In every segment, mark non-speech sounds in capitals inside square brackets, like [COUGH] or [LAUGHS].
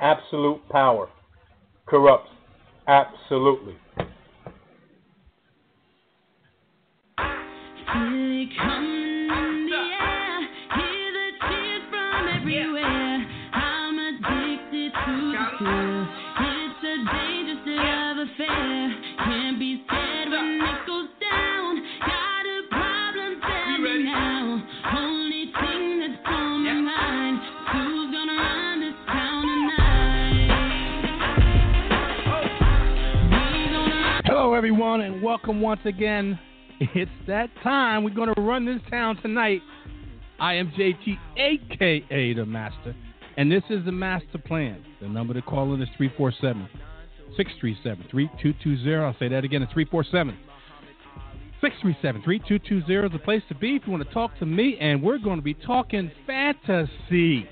Absolute power corrupts. Absolutely. Everyone, and welcome once again. It's that time. We're going to run this town tonight. I am JT, aka the Master, and this is the Master Plan. The number to call in is 347 637 3220. I'll say that again. It's 347 637 3220 is the place to be if you want to talk to me, and we're going to be talking fantasy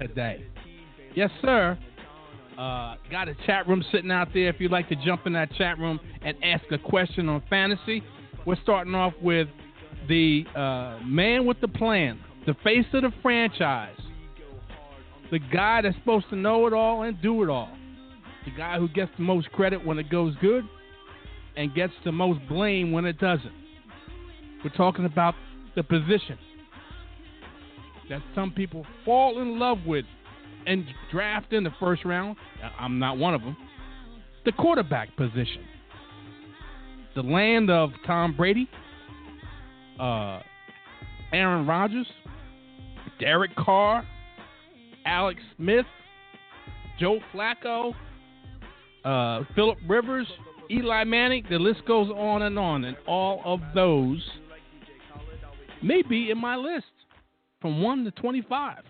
today. Yes, sir. Uh, got a chat room sitting out there if you'd like to jump in that chat room and ask a question on fantasy. We're starting off with the uh, man with the plan, the face of the franchise, the guy that's supposed to know it all and do it all, the guy who gets the most credit when it goes good and gets the most blame when it doesn't. We're talking about the position that some people fall in love with and draft in the first round. I'm not one of them. The quarterback position. The land of Tom Brady, uh, Aaron Rodgers, Derek Carr, Alex Smith, Joe Flacco, uh, Philip Rivers, Eli Manning. The list goes on and on, and all of those may be in my list from 1 to 25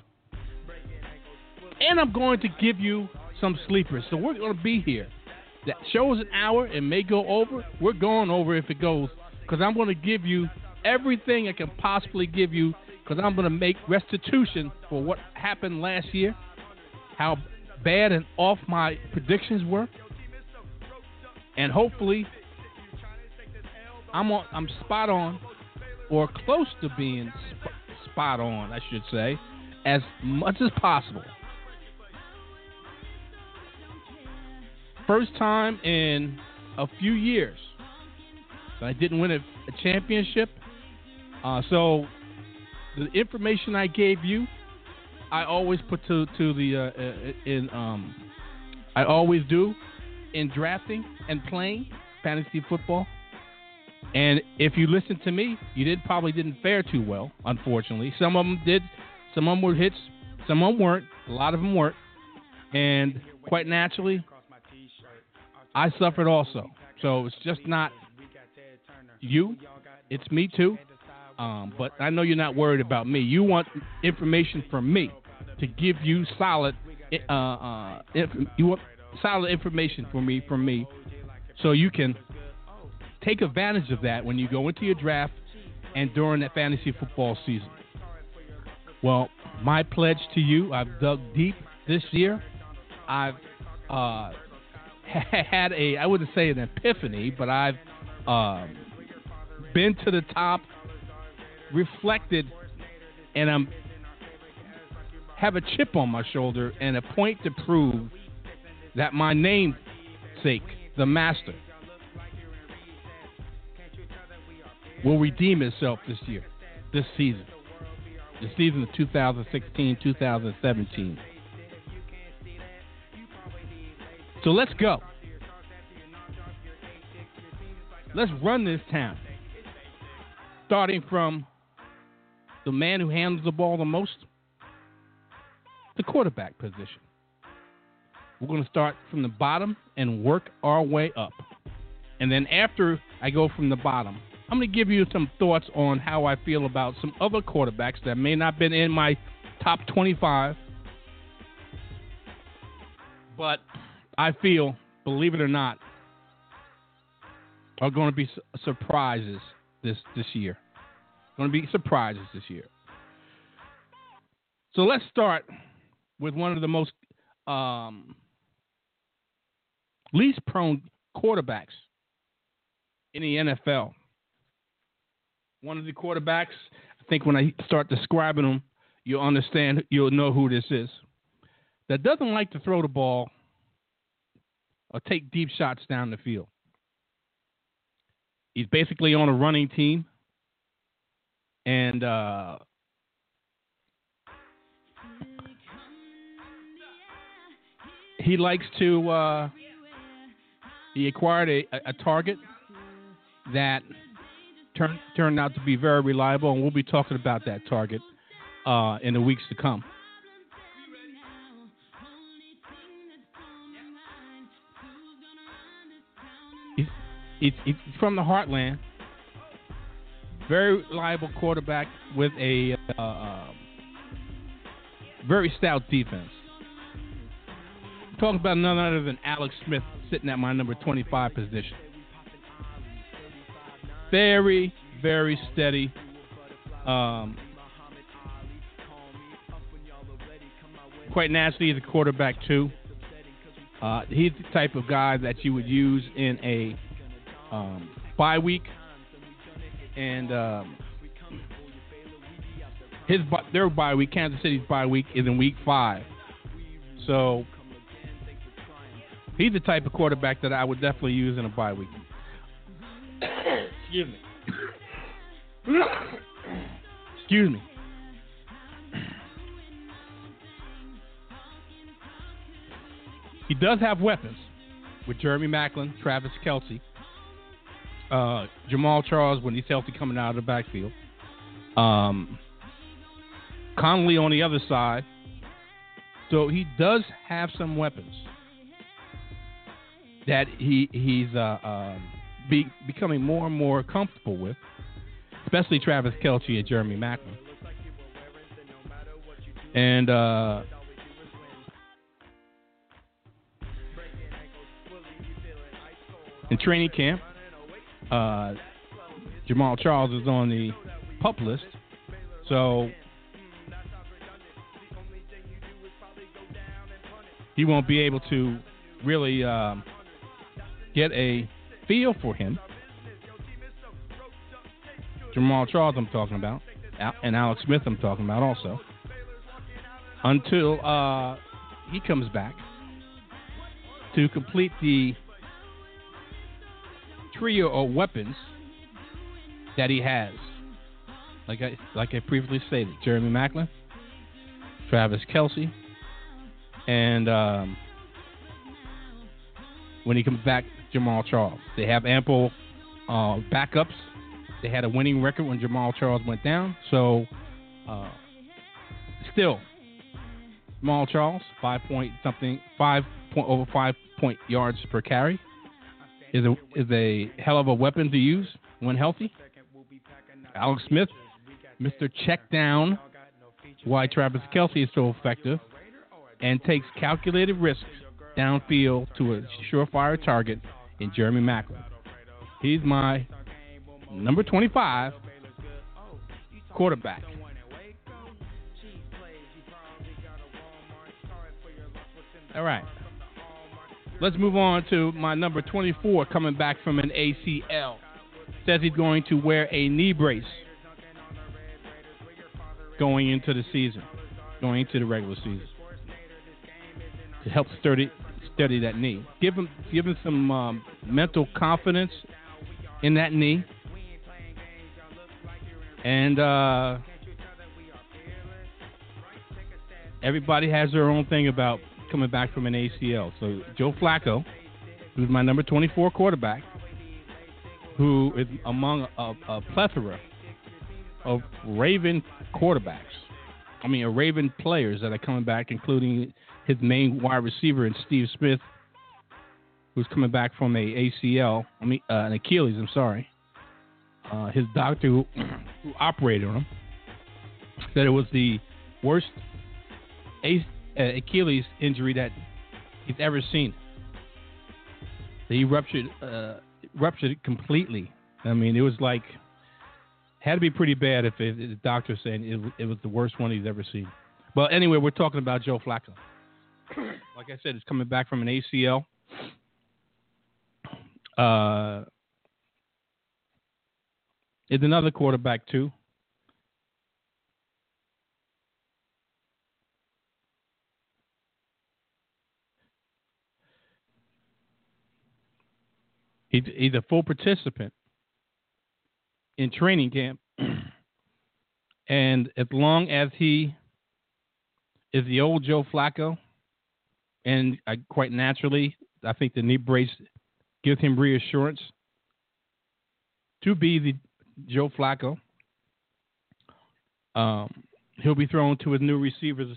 and I'm going to give you some sleepers. So we're going to be here. That show is an hour. It may go over. We're going over if it goes because I'm going to give you everything I can possibly give you because I'm going to make restitution for what happened last year, how bad and off my predictions were, and hopefully I'm on, I'm spot on or close to being sp- spot on, I should say, as much as possible. First time in a few years. So I didn't win a, a championship. Uh, so the information I gave you, I always put to to the uh, uh, in um, I always do in drafting and playing fantasy football. And if you listen to me, you did probably didn't fare too well. Unfortunately, some of them did. Some of them were hits. Some of them weren't. A lot of them weren't. And quite naturally, I suffered also. So it's just not you, it's me too. Um, but I know you're not worried about me. You want information from me to give you solid, uh, uh, you want solid information for me from me, so you can take advantage of that when you go into your draft and during that fantasy football season. Well, my pledge to you, I've dug deep this year. I've uh, [LAUGHS] had a I wouldn't say an epiphany, but I've um, been to the top, reflected, and I'm have a chip on my shoulder and a point to prove that my namesake, the Master, will redeem itself this year, this season, the season of 2016 So let's go. Let's run this town. Starting from the man who handles the ball the most, the quarterback position. We're going to start from the bottom and work our way up. And then after I go from the bottom, I'm going to give you some thoughts on how I feel about some other quarterbacks that may not have been in my top 25 But I feel, believe it or not, are going to be surprises this this year. Going to be surprises this year. So let's start with one of the most um, least prone quarterbacks in the NFL. One of the quarterbacks, I think when I start describing them, you'll understand, you'll know who this is. That doesn't like to throw the ball or take deep shots down the field. He's basically on a running team. And uh, he likes to. Uh, he acquired a, a target that turned turned out to be very reliable, and we'll be talking about that target uh, in the weeks to come. He's from the heartland. Very reliable quarterback with a uh, um, very stout defense. talking about none other than Alex Smith sitting at my number 25 position. Very, very steady. Um, quite naturally, he's a quarterback too. Uh, he's the type of guy that you would use in a um, bye week, and um, his their bye week, Kansas City's bye week, is in week five. So he's the type of quarterback that I would definitely use in a bye week. Excuse me. Excuse me. He does have weapons with Jeremy Maclin, Travis Kelce, uh, Jamaal Charles when he's healthy coming out of the backfield. Um, on the other side. So he does have some weapons that he he's uh, um, be, becoming more and more comfortable with, especially Travis Kelce and Jeremy Maclin. And uh, in training camp, uh, Jamaal Charles is on the pup list, so he won't be able to really um, get a feel for him. Jamaal Charles, I'm talking about, and Alex Smith, I'm talking about also, until uh, he comes back to complete the trio of weapons that he has. Like I like I previously stated, Jeremy Maclin, Travis Kelce, and um, when he comes back, Jamaal Charles. They have ample uh, backups. They had a winning record when Jamaal Charles went down. So, uh, still, Jamaal Charles, five point something, five point over five point yards per carry, is a is a hell of a weapon to use when healthy. Alex Smith, Mr. Check Down, why Travis Kelce is so effective, and takes calculated risks downfield to a surefire target in Jeremy Maclin. He's my number 25 quarterback. All right. Let's move on to my number 24 coming back from an ACL. Says he's going to wear a knee brace going into the season, going into the regular season to help sturdy steady that knee. Give him give him some um, mental confidence in that knee. And uh, everybody has their own thing about coming back from an ACL. So Joe Flacco, who's my number 24 quarterback, who is among a, a plethora of Raven quarterbacks. I mean, a Raven players that are coming back, including his main wide receiver and Steve Smith, who's coming back from a ACL, I mean uh, an Achilles. I'm sorry. Uh, his doctor who, [CLEARS THROAT] who, operated on him said it was the worst Achilles injury that he's ever seen. He ruptured uh, ruptured completely. I mean, it was like had to be pretty bad if it, the doctor saying it, it was the worst one he's ever seen. But anyway, we're talking about Joe Flacco. [CLEARS THROAT] Like I said, he's coming back from an ACL. Uh, is another quarterback too. He's, he's a full participant in training camp. [CLEARS THROAT] and as long as he is the old Joe Flacco, and I, quite naturally, I think the knee brace gives him reassurance to be the Joe Flacco. Um, he'll be thrown to his new receivers,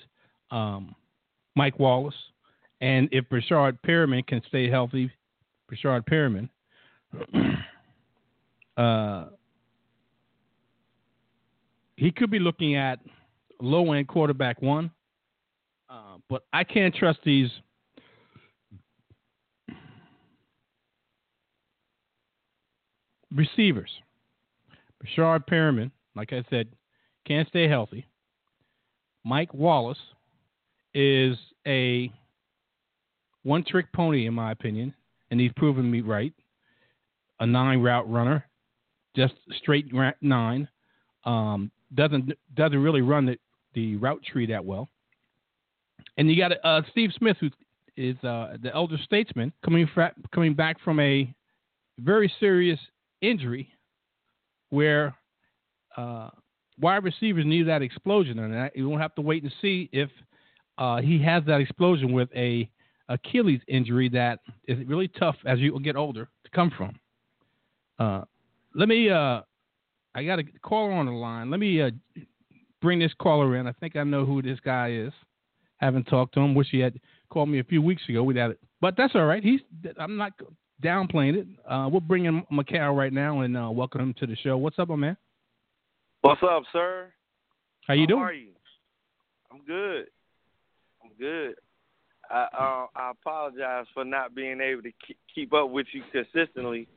um, Mike Wallace, and if Breshad Perriman can stay healthy, Breshad Perriman, uh, he could be looking at low end quarterback one, uh, but I can't trust these. Receivers. Breshad Perriman, like I said, can't stay healthy. Mike Wallace is a one trick pony, in my opinion, and he's proven me right. A nine route runner, just straight nine. Um, doesn't doesn't really run the, the route tree that well. And you got uh, Steve Smith, who is uh, the elder statesman, coming fra- coming back from a very serious injury, where uh, wide receivers need that explosion, and you won't have to wait and see if uh, he has that explosion with a Achilles injury that is really tough as you get older to come from. Uh, let me uh, I got a caller on the line. Let me uh, bring this caller in. I think I know who this guy is. Haven't talked to him. Wish he had called me a few weeks ago. Without it, but that's all right. He's. I'm not downplaying it. Uh, we'll bring in Macau right now and uh, welcome him to the show. What's up, my man? What's up, sir? How you doing? How are you? I'm good. I'm good. I uh, I apologize for not being able to keep up with you consistently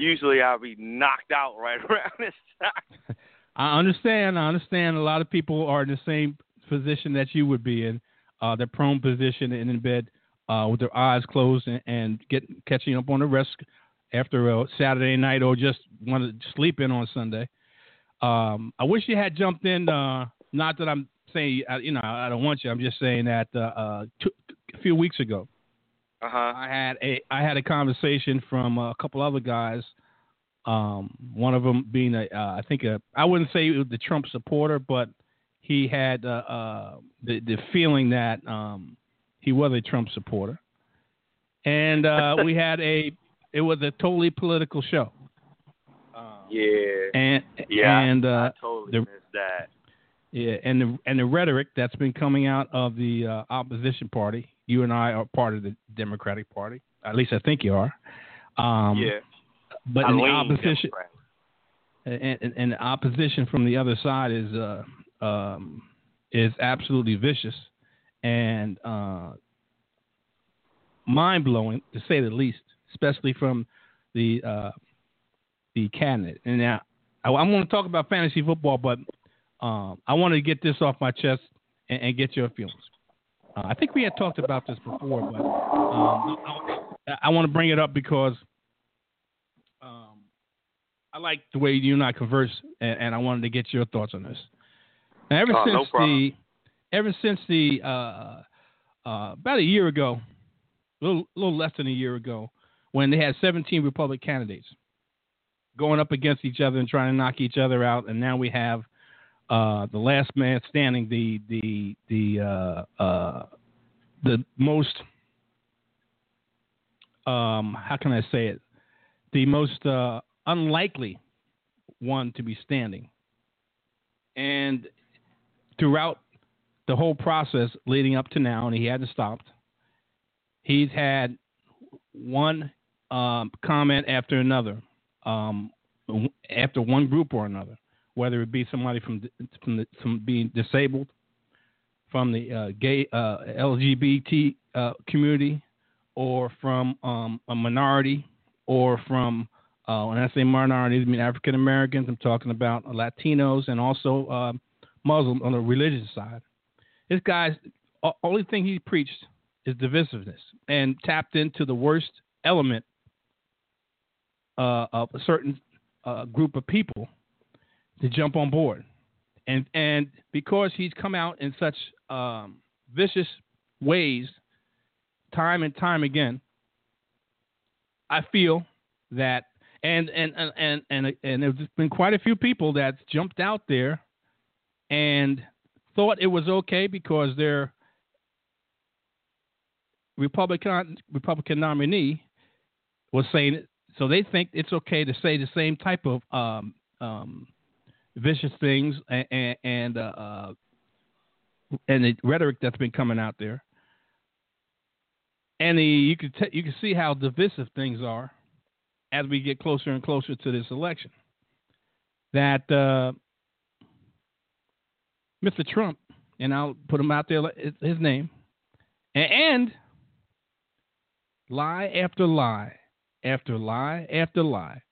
usually I'll be knocked out right [LAUGHS] around this time. [LAUGHS] I understand. I understand. A lot of people are in the same position that you would be in. Uh, they're prone position and in bed uh, with their eyes closed and, and get catching up on the rest after a Saturday night or just want to sleep in on Sunday. Um, I wish you had jumped in. Uh, not that I'm saying you know I don't want you. I'm just saying that uh, uh, two, a few weeks ago uh-huh. I had a I had a conversation from a couple other guys. Um, one of them being a uh, I think a I wouldn't say it was the Trump supporter, but he had uh, uh, the the feeling that um, he was a Trump supporter, and uh, [LAUGHS] we had a it was a totally political show. Um, yeah. And yeah, and uh, I totally the, missed that. Yeah, and the and the rhetoric that's been coming out of the uh, opposition party you and I are part of the Democratic Party. At least I think you are. Um, yeah. But I in the opposition, and, and, the opposition from the other side is uh, um, is absolutely vicious and uh, mind blowing to say the least, especially from the uh, the cabinet. And now I, I want to talk about fantasy football, but um, I want to get this off my chest and, and get your feelings. Uh, I think we had talked about this before, but um, I, I, want to bring it up because um, I like the way you and I converse, and, and, I wanted to get your thoughts on this. Now, ever oh, since no the, ever since the uh, uh, about a year ago, a little, little less than a year ago, when they had 17 Republican candidates going up against each other and trying to knock each other out, and now we have uh, the last man standing, the the the uh, uh, the most um, how can I say it? The most uh, unlikely one to be standing, and throughout the whole process leading up to now, and he hadn't stopped. He's had one um, comment after another, um, after one group or another whether it be somebody from from, the, from being disabled, from the uh, gay uh, LGBT uh, community or from um, a minority or from uh, when I say minorities, I mean African Americans. I'm talking about Latinos and also uh, Muslim on the religious side. This guy's only thing he preached is divisiveness and tapped into the worst element uh, of a certain uh, group of people to jump on board. And and because he's come out in such um, vicious ways, time and time again, I feel that and and and and and, and there's been quite a few people that's jumped out there and thought it was okay because their Republican Republican nominee was saying it, so they think it's okay to say the same type of um, um, vicious things and and, uh, uh, and the rhetoric that's been coming out there. And the, you can t- you can see how divisive things are as we get closer and closer to this election. That uh, Mr. Trump, and I'll put him out there, his name, and, and lie after lie after lie after lie,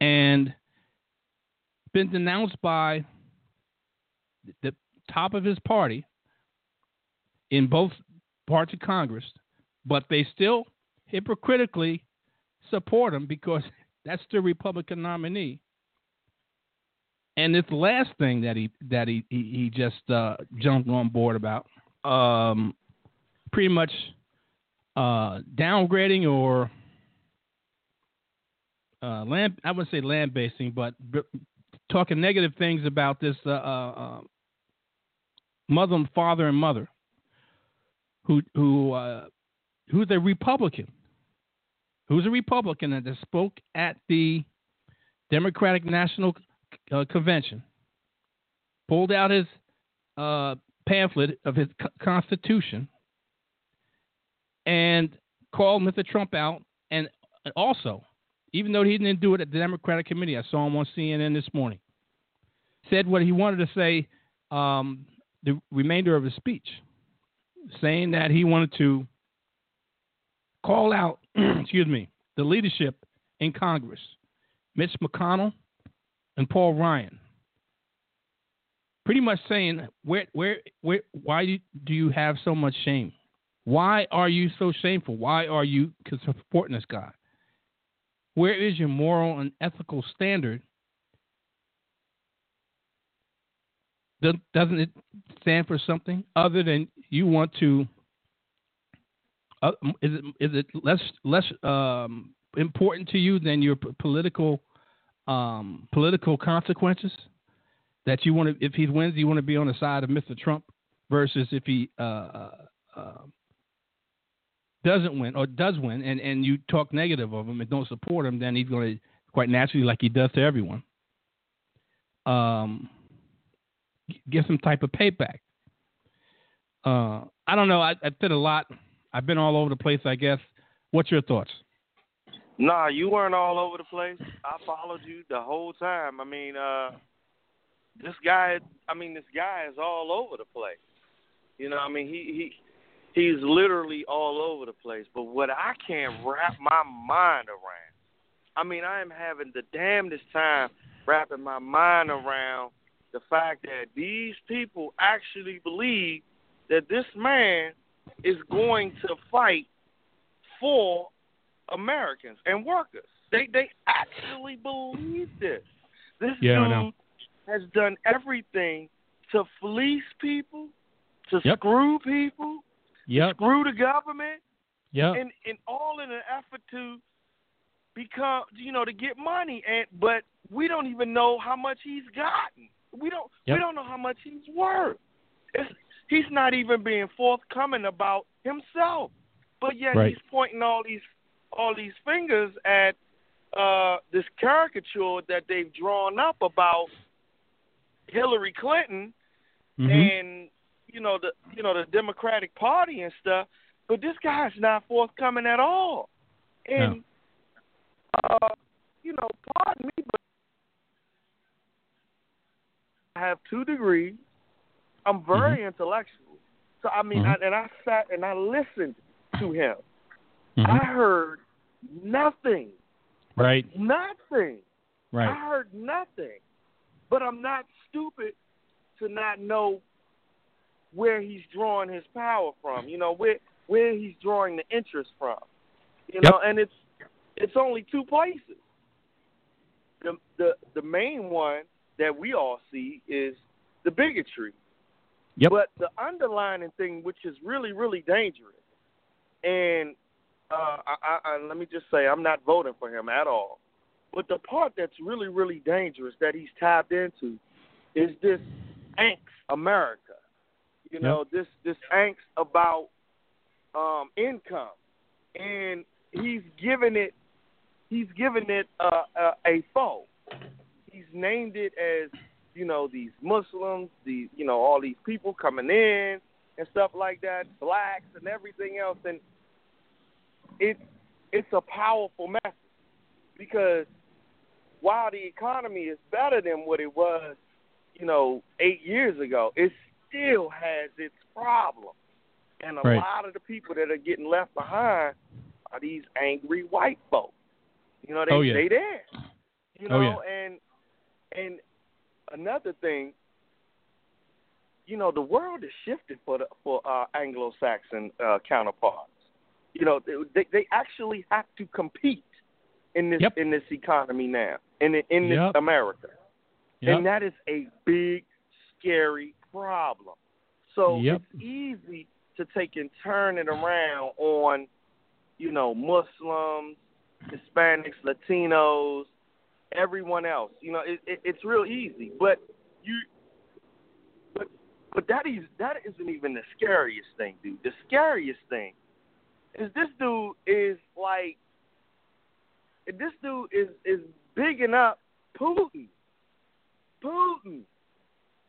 and been denounced by the top of his party in both parts of Congress, but they still hypocritically support him because [LAUGHS] that's the Republican nominee. And this last thing that he that he he, he just uh, jumped on board about, um, pretty much uh, downgrading or uh, land I wouldn't say land basing, but talking negative things about this uh, uh, uh Muslim father and mother who who uh, who's a Republican who's a Republican that spoke at the Democratic National uh, Convention, pulled out his uh, pamphlet of his co- Constitution, and called Mr. Trump out. And also, even though he didn't do it at the Democratic Committee, I saw him on CNN this morning, said what he wanted to say um, the remainder of his speech, saying that he wanted to call out, [CLEARS THROAT] excuse me, the leadership in Congress, Mitch McConnell and Paul Ryan, pretty much saying, where, where, where, why do you have so much shame? Why are you so shameful? Why are you supporting this guy? Where is your moral and ethical standard? Doesn't it stand for something other than you want to uh, is it is it less less um, important to you than your political um, political consequences? That you want to, if he wins, you want to be on the side of Mr. Trump versus if he uh, uh, um, doesn't win or does win, and, and you talk negative of him and don't support him, then he's going to quite naturally, like he does to everyone, um, get some type of payback. Uh, I don't know. I, I did a lot I've been all over the place, I guess. What's your thoughts? Nah, you weren't all over the place. I followed you the whole time. I mean, uh this guy I mean this guy is all over the place. You know, I mean he he he's literally all over the place. But what I can't wrap my mind around I mean, I am having the damnedest time wrapping my mind around the fact that these people actually believe that this man is going to fight for Americans and workers. They they actually believe this. This yeah, dude has done everything to fleece people, to yep. screw people, yep. to screw the government, yep. and and all in an effort to become you know to get money. And but we don't even know how much he's gotten. We don't yep. we don't know how much he's worth. It's He's not even being forthcoming about himself, but yet right. he's pointing all these all these fingers at uh, this caricature that they've drawn up about Hillary Clinton mm-hmm. and you know the you know the Democratic Party and stuff. But this guy's not forthcoming at all. And no. uh, you know, pardon me, but I have two degrees. I'm very mm-hmm. intellectual. So I mean, Mhm. I, and I sat and I listened to him. Mhm. I heard nothing, Right. nothing. Right. I heard nothing. But I'm not stupid to not know where he's drawing his power from. You know where where he's drawing the interest from. You Yep. know, and it's it's only two places. The the the main one that we all see is the bigotry. Yep. But the underlining thing, which is really really dangerous, and uh, I, I, I, let me just say, I'm not voting for him at all. But the part that's really really dangerous that he's tapped into is this angst America. You know, this this angst about um, income, and he's given it he's given it uh, a, a foe. He's named it as you know these Muslims, these you know all these people coming in and stuff like that, blacks and everything else, and it's it's a powerful message because while the economy is better than what it was, you know, eight years ago, it still has its problems. And a Right. lot of the people that are getting left behind are these angry white folks. You know, they Oh, yeah. they there. You Oh, know, and and another thing, you know, the world is shifted for the for uh, Anglo-Saxon uh, counterparts. You know, they they actually have to compete in this Yep. in this economy now, in in this Yep. America, Yep. and that is a big, scary problem. So it's easy to take and turn it around on, you know, Muslims, Hispanics, Latinos, everyone else. You know, it, it, it's real easy. But you, but but that is that isn't even the scariest thing, dude. The scariest thing is this dude is like, this dude is is bigging up Putin. Putin.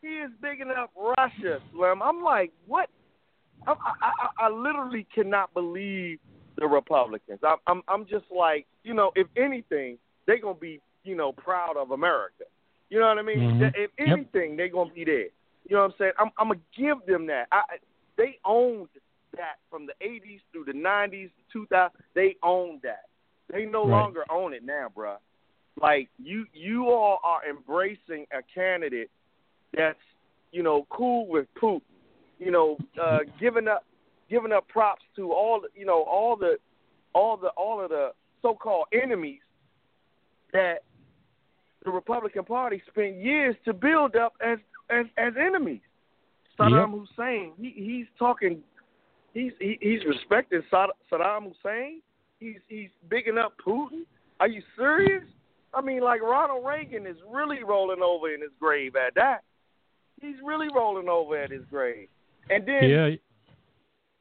He is bigging up Russia, Slim. I'm like, what? I, I, I, literally cannot believe the Republicans. I'm, I'm, I'm just like, you know, if anything, they're gonna be, you know, proud of America. You know what I mean? Mhm. If Yep. anything, they're gonna be there. You know what I'm saying? I'm, I'm gonna give them that. I, they owned that from the 80s through the 90s, 2000. They owned that. They no Right. longer own it now, bruh. Like you, you all are embracing a candidate that's, you know, cool with Putin. You know, uh, [LAUGHS] giving up, giving up props to all, the- you know, all the, all the, all of the so-called enemies that the Republican Party spent years to build up as as, as enemies. Saddam Hussein, he, he's talking, he's he, he's respecting Saddam Hussein. He's he's bigging up Putin. Are you serious? I mean, like Ronald Reagan is really rolling over in his grave at that. He's really rolling over at his grave. And then Yeah.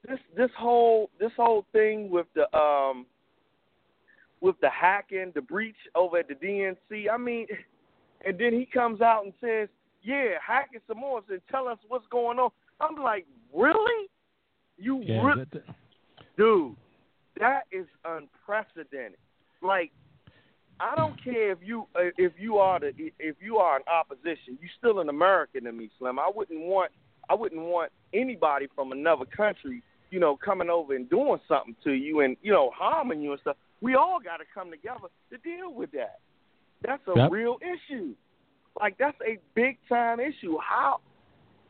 this this whole this whole thing with the um with the hacking, the breach over at the DNC. I mean, and then he comes out and says, "Yeah, hack it some more and tell us what's going on." I'm like, really? You Yeah. re- that- dude, that is unprecedented. Like, I don't care if you uh, if you are the if you are in opposition, you're still an American to me, Slim. I wouldn't want I wouldn't want anybody from another country, you know, coming over and doing something to you and you know harming you and stuff. We all got to come together to deal with that. That's a Yep. real issue. Like that's a big time issue. How?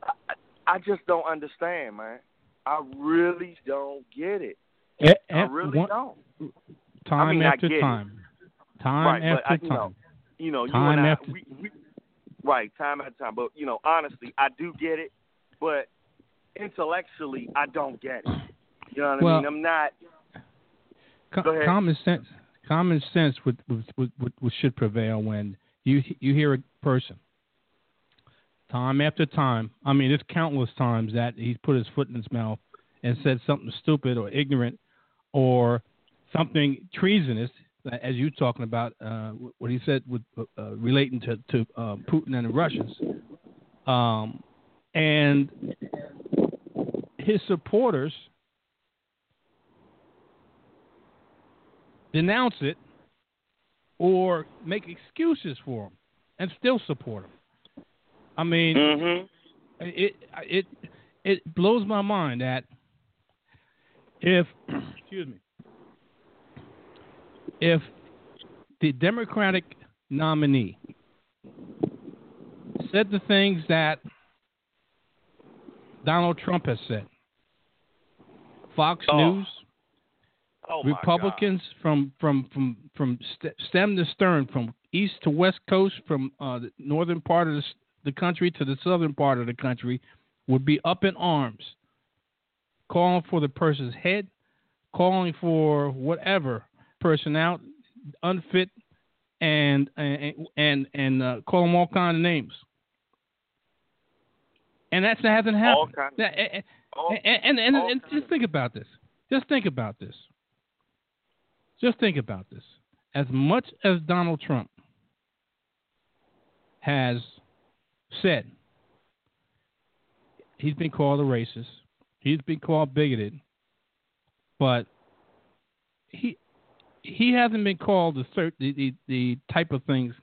I, I just don't understand, man. I really don't get it. eh, I eh, really one- don't. Time I mean, I after get it. time. Time Right, but after I- you know, time. You know, you Time and I, after- we, we, right, time after time. But you know, honestly, I do get it, but intellectually, I don't get it. You know what Well- I mean? I'm not. Co- common sense common sense would, would, would, would, should prevail when you you hear a person time after time i mean it's countless times that he's put his foot in his mouth and said something stupid or ignorant or something treasonous as you're talking about uh, what he said with uh, relating to to uh, Putin and the Russians. Um, and his supporters denounce it or make excuses for them and still support them. I mean, Mm-hmm. it it it blows my mind that if [CLEARS THROAT] excuse me if the Democratic nominee said the things that Donald Trump has said, Fox Oh. News, Oh Republicans from from from from stem to stern, from east to west coast, from uh, the northern part of the, the country to the southern part of the country, would be up in arms, calling for the person's head, calling for whatever person out, unfit, and and and and uh, call them all kinds of names. And that's that hasn't happened. All kinds- and, All- and, and, and, and just think about this. Just think about this. Just think about this. As much as Donald Trump has said he's been called a racist, he's been called bigoted, but he he hasn't been called the cer- the, the, the type of things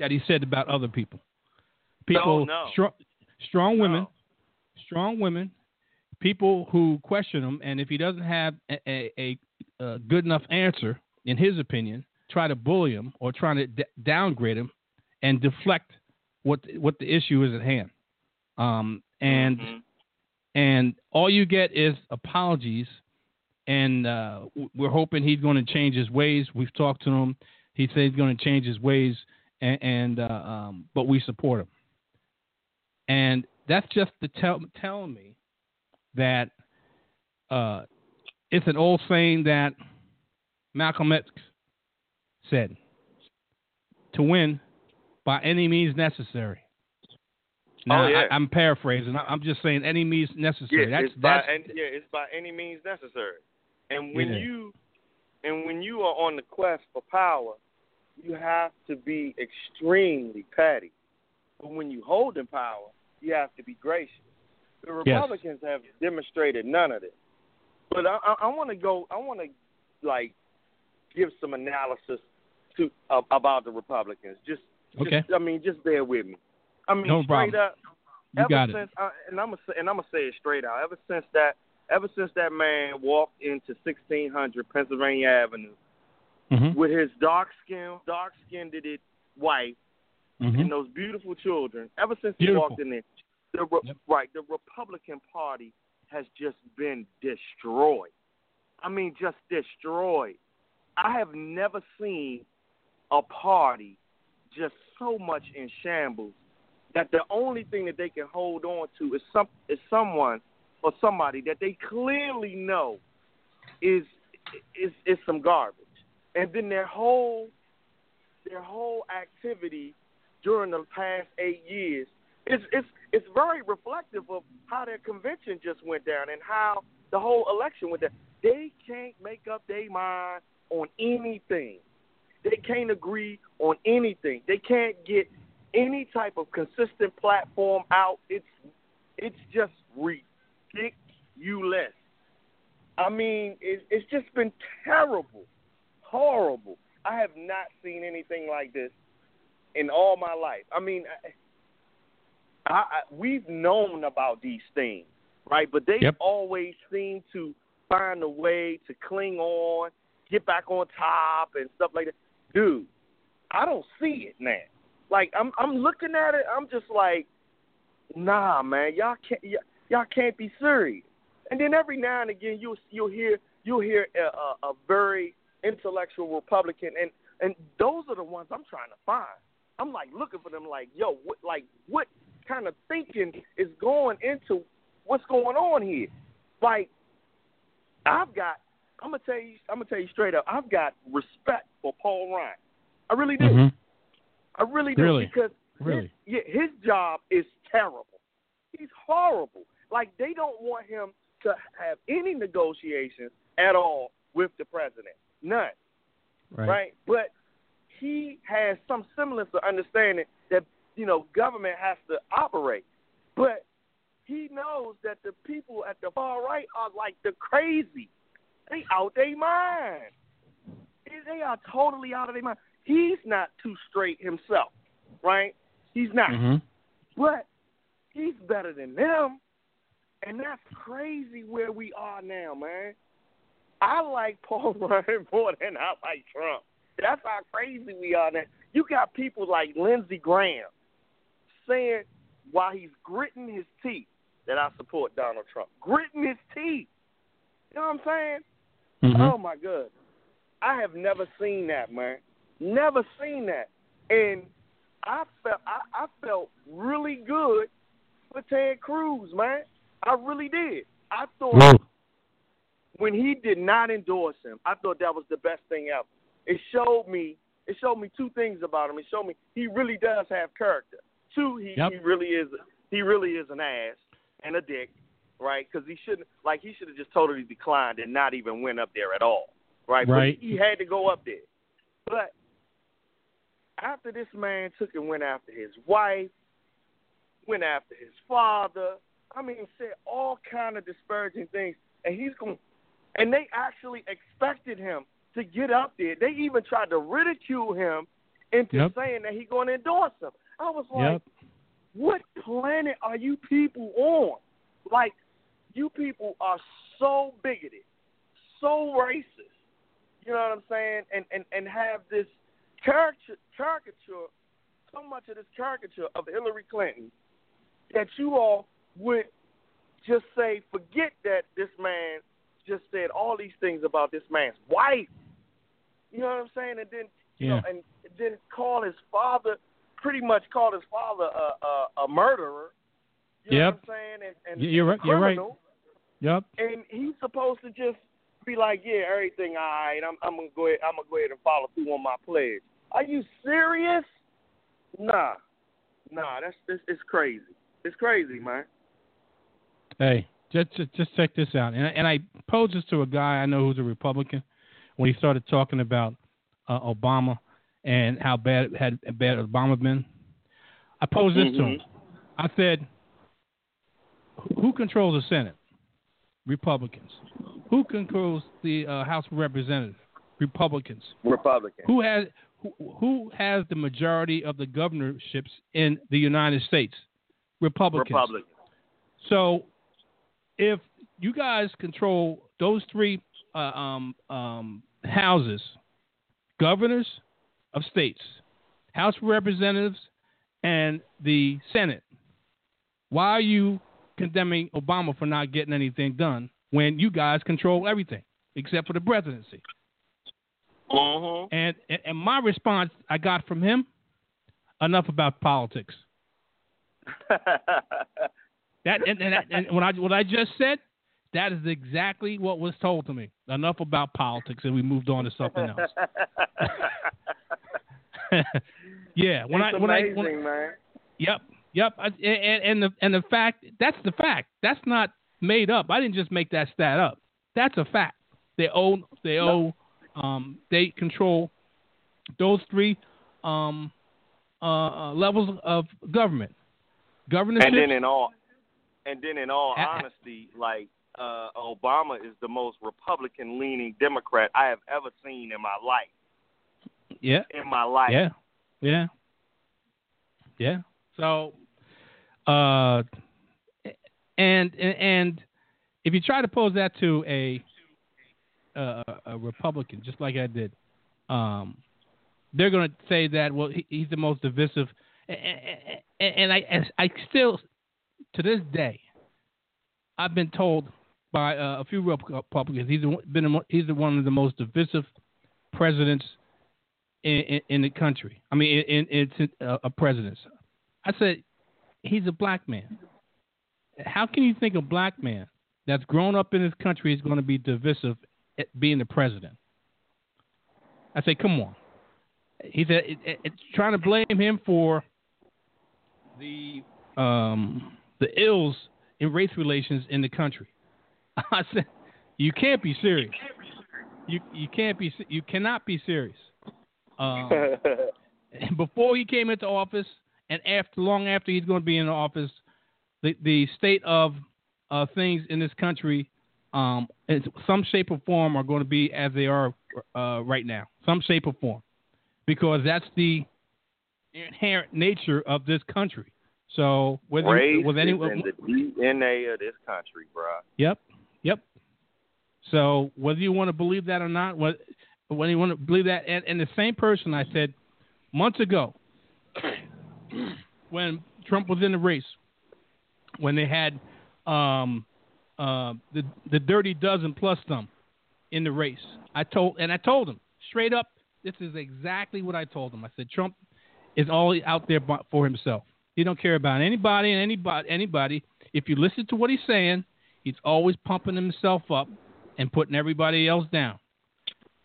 that he said about other people. People, no. strong, strong women, No. strong women, people who question him, and if he doesn't have a, a, a, good enough answer, in his opinion, try to bully him or try to d- downgrade him and deflect what what the issue is at hand. Um, and Mhm. and all you get is apologies. And uh, we're hoping he's going to change his ways. We've talked to him. He said he's going to change his ways, and, and uh, um, but we support him. And that's just to tell telling me that uh, it's an old saying that Malcolm X said: "To win, by any means necessary." Now, Oh, yeah. I, I'm paraphrasing. I- I'm just saying any means necessary. Yeah, that's it's by and, yeah, it's by any means necessary. And when Yeah. you and when you are on the quest for power, you have to be extremely petty. But when you hold in power, you have to be gracious. The Yes. Republicans have demonstrated none of this. But I, I, I want to go. I want to like give some analysis to uh, about the Republicans. Just, just, Okay. I mean, just bear with me. I mean, No straight problem. up. You ever got it. since, I, and I'm gonna and I'm gonna say it straight out. Ever since that, ever since that man walked into 1600 Pennsylvania Avenue Mhm. with his dark skin, dark skinned it wife Mhm. and those beautiful children. Ever since he walked in there, the re- Yep. right, the Republican Party has just been destroyed. I mean, just destroyed. I have never seen a party just so much in shambles that the only thing that they can hold on to is some is someone or somebody that they clearly know is is is some garbage. And then their whole their whole activity during the past eight years is it's it's very reflective of how their convention just went down and how the whole election went down. They can't make up their mind on anything. They can't agree on anything. They can't get any type of consistent platform out. It's it's just ridiculous. I mean, it, it's just been terrible, horrible. I have not seen anything like this in all my life. I mean, I, I, I, we've known about these things, right? But they Yep. always seem to find a way to cling on, get back on top, and stuff like that. Dude, I don't see it now. Like I'm, I'm looking at it. I'm just like, nah, man, y'all can't, y- y'all can't be serious. And then every now and again, you'll you'll hear you'll hear a, a, a very intellectual Republican, and and those are the ones I'm trying to find. I'm like looking for them, like, yo, what, like, what kind of thinking is going into what's going on here? Like, I've got, I'm gonna tell you, I'm gonna tell you straight up, I've got respect for Paul Ryan. I really do. Mhm. I really do Really? because Really? his, yeah, his job is terrible. He's horrible. Like they don't want him to have any negotiations at all with the president. None. Right. Right? But he has some semblance of understanding that, you know, government has to operate. But he knows that the people at the far right are like the crazy. They out their mind. They- are totally out of their mind. He's not too straight himself, right? He's not. Mhm. But he's better than them. And that's crazy where we are now, man. I like [LAUGHS] Paul Ryan more than I like Trump. That's how crazy we are now. You got people like Lindsey Graham saying while he's gritting his teeth that I support Donald Trump. Gritting his teeth. You know what I'm saying? Mm-hmm. Oh my god. I have never seen that, man. Never seen that. And I felt I, I felt really good for Ted Cruz, man. I really did. I thought when he did not endorse him, I thought that was the best thing ever. It showed me it showed me two things about him. It showed me he really does have character. Two, he, Yep. he really is he really is an ass and a dick, right? Because he shouldn't like he should have just totally declined and not even went up there at all, right? But he had to go up there. But after this man took and went after his wife, went after his father. I mean, said all kind of disparaging things, and he's going. And they actually expected him to get up there. They even tried to ridicule him into Yep. saying that he's going to endorse them. I was like, Yep. what planet are you people on? Like, you people are so bigoted, so racist. You know what I'm saying? And and and have this caricature, caricature, so much of this caricature of Hillary Clinton that you all would just say, forget that this man just said all these things about this man's wife. You know what I'm saying? And then you know, Yeah. and then call his father, pretty much called his father a a, a murderer. You know what I'm saying? And, and you're right- you're right. Yep. And he's supposed to just be like, yeah, everything all right. I'm, I'm gonna go ahead. I'm gonna go ahead and follow through on my pledge. Are you serious? Nah, nah. That's this. It's crazy. It's crazy, man. Hey, just just, just check this out. And I, and I posed this to a guy I know who's a Republican when he started talking about uh, Obama and how bad had bad Obama been. I posed this to him. I said, "Who controls the Senate? Republicans. Who controls the uh, House of Representatives? Republicans. Republicans. Who has who, who has the majority of the governorships in the United States? Republicans. Republican. So, if you guys control those three uh, um, um, houses, governors of states, House of Representatives, and the Senate, why are you condemning Obama for not getting anything done when you guys control everything except for the presidency? Mm-hmm. And and- and my response I got from him, enough about politics. [LAUGHS] That and, and, and what I what I just said, that is exactly what was told to me. Enough about politics, and we moved on to something else. [LAUGHS] [LAUGHS] yeah, when it's I when amazing, I when, man. Yep, yep. I, and and the and the fact that's the fact. That's not made up. I didn't just make that stat up. That's a fact. They own they owe um they control those three um uh, uh levels of government. Governorship. And then in all, and then in all A- a- honesty, like uh, Obama is the most Republican-leaning Democrat I have ever seen in my life. yeah. In my life. Yeah, yeah, yeah. So, uh, and and and if you try to pose that to a a, a Republican, just like I did, um, they're going to say that well he, he's the most divisive, and, and, and I I still to this day I've been told by uh, a few Republicans He's been he's one of the most divisive presidents in, in, in the country. I mean, in, in, in uh, a president. I said, he's a black man. How can you think a black man that's grown up in this country is going to be divisive at being the president? I say, come on. He said, it, it, it's trying to blame him for the um, the ills in race relations in the country. [LAUGHS] I said, you can't be serious. You you can't be you cannot be serious. Um, [LAUGHS] before he came into office, and after long after he's going to be in office, the the state of uh, things in this country, um, in some shape or form, are going to be as they are uh, right now, some shape or form, because that's the inherent nature of this country. So whether Race with anyone, in the DNA of this country, bro. Yep. So whether you want to believe that or not, what whether you want to believe that, and, and the same person I said months ago, [CLEARS THROAT] when Trump was in the race, when they had um, uh, the the dirty dozen plus them in the race, I told and I told him straight up, this is exactly what I told him. I said Trump is all out there for himself. He don't care about anybody and anybody anybody. If you listen to what he's saying, he's always pumping himself up and putting everybody else down.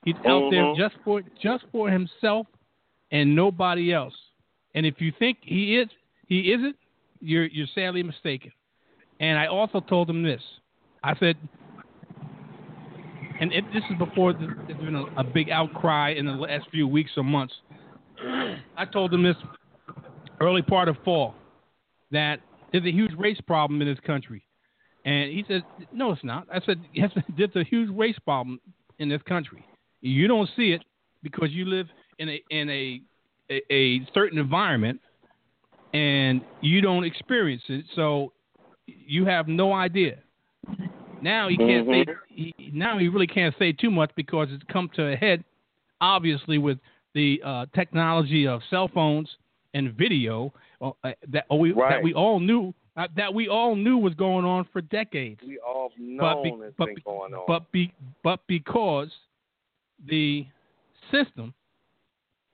He's out there Mhm. just for just for himself and nobody else. And if you think he is he isn't, you're you're sadly mistaken. And I also told him this. I said, and it, this is before the, there's been a, a big outcry in the last few weeks or months. I told him this early part of fall that there's a huge race problem in this country. And he said, No, it's not. I said, Yes, [LAUGHS] there's a huge race problem in this country. You don't see it because you live in a in a a, a certain environment and you don't experience it, so you have no idea. Now he can't say he, now he really can't say too much because it's come to a head, obviously with the uh, technology of cell phones and video uh, that we that we all knew uh, that we all knew was going on for decades. We all But known be- it's but been be- going on. But be but because the system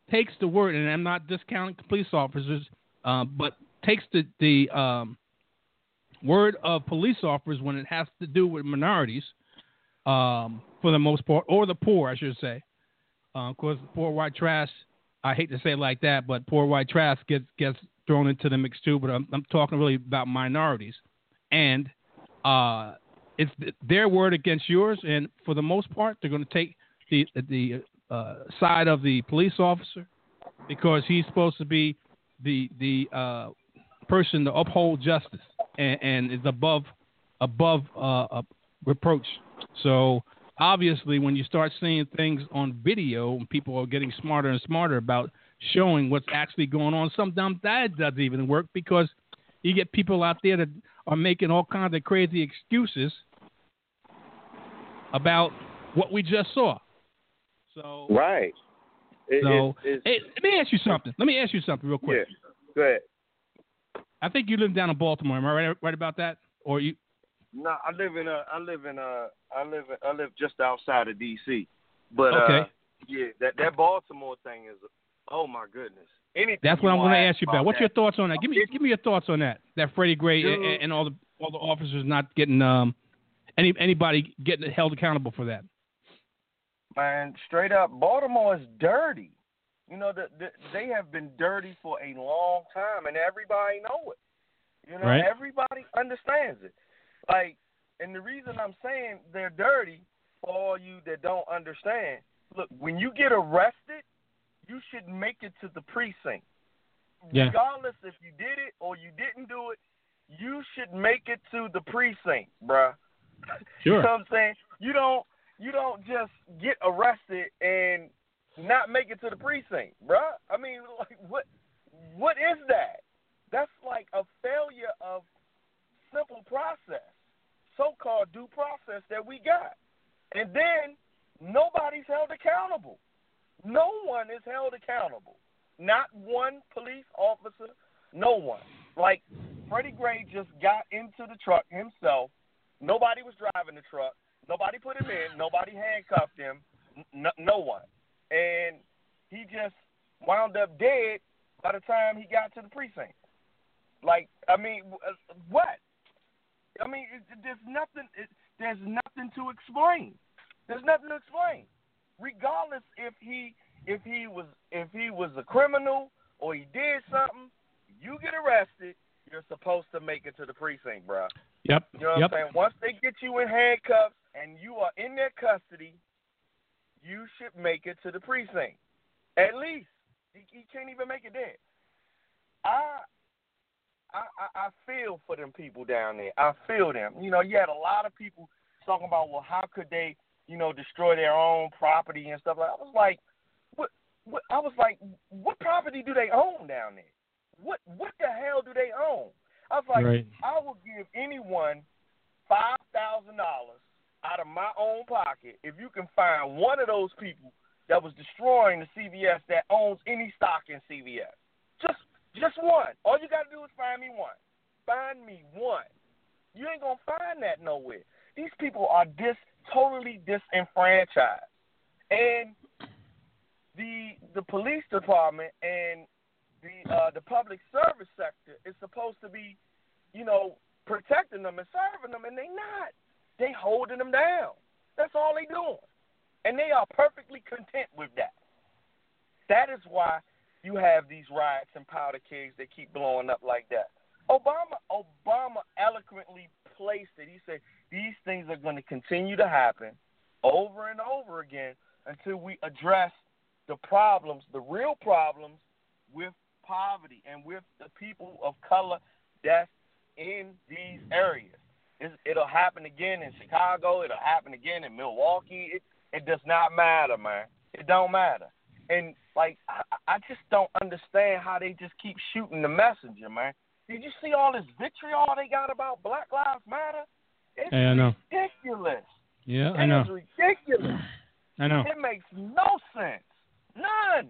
takes the word, and I'm not discounting police officers, uh, but takes the the um, word of police officers when it has to do with minorities, um, for the most part, or the poor, I should say. Uh, of course, poor white trash. I hate to say it like that, but poor white trash gets gets thrown into the mix too. But I'm, I'm talking really about minorities, and uh, it's their word against yours, and for the most part, they're going to take the the uh, side of the police officer because he's supposed to be the the uh, person to uphold justice and, and is above above uh, uh, reproach. So obviously, when you start seeing things on video, and people are getting smarter and smarter about showing what's actually going on, sometimes that doesn't even work because you get people out there that are making all kinds of crazy excuses about what we just saw. So, right. It, so it's, hey, let me ask you something. Let me ask you something real quick. yeah. Go ahead. I think you live down in Baltimore. Am I right, right about that? Or you? No, I live in a. I live in a. I live. In, I live just outside of D.C. But Okay. uh, yeah, that that Baltimore thing is. Oh my goodness. Anything. That's what I'm going to ask you about. What's your thoughts on that? Give me, give me your thoughts on that. That Freddie Gray and, and all the all the officers not getting um any anybody getting held accountable for that. man, straight up, Baltimore is dirty. You know, the, the, they have been dirty for a long time, and everybody know it. You know, Right. everybody understands it. Like, and the reason I'm saying they're dirty for all you that don't understand. Look, when you get arrested, you should make it to the precinct. Yeah. Regardless if you did it or you didn't do it, you should make it to the precinct, bruh. [LAUGHS] You know what I'm saying? You don't you don't just get arrested and not make it to the precinct, bruh. I mean, [LAUGHS] like what what is that? That's like a failure of simple process, so called due process that we got. And then nobody's held accountable. No one is held accountable. Not one police officer, no one. Like Freddie Gray just got into the truck himself. Nobody was driving the truck. Nobody put him in. Nobody handcuffed him. No, no one. And he just wound up dead by the time he got to the precinct. Like, I mean, uh, what? I mean, it, it- there's nothing. It, there's nothing to explain. There's nothing to explain. Regardless if he if he was if he was a criminal or he did something, you get arrested. You're supposed to make it to the precinct, bro. Yep. You know what yep. I'm saying? Once they get you in handcuffs and you are in their custody, you should make it to the precinct. At least. He, you can't even make it there. I I I feel for them people down there. I feel them. You know, you had a lot of people talking about, well, how could they, you know, destroy their own property and stuff like. I was like, what? What? I was like, what property do they own down there? what what the hell do they own? I was like, Right. I will give anyone five thousand dollars out of my own pocket if you can find one of those people that was destroying the CVS that owns any stock in CVS. Just just one. All you gotta do is find me one. Find me one. You ain't gonna find that nowhere. These people are dis totally disenfranchised. And the the police department and the uh, the public service sector is supposed to be, you know, protecting them and serving them, and they not. They holding them down. That's all they doing, and they are perfectly content with that. That is why you have these riots and powder kegs that keep blowing up like that. Obama Obama eloquently placed it. He said these things are going to continue to happen over and over again until we address the problems, the real problems with poverty and with the people of color that's in these areas. It'll happen again in Chicago. It'll happen again in Milwaukee. It, it does not matter, man. It don't matter. And like, I, I just don't understand how they just keep shooting the messenger, man. Did you see all this vitriol they got about Black Lives Matter? It's Yeah, I know. ridiculous. Yeah, I It know. is ridiculous. [CLEARS THROAT] I know. It makes no sense. None.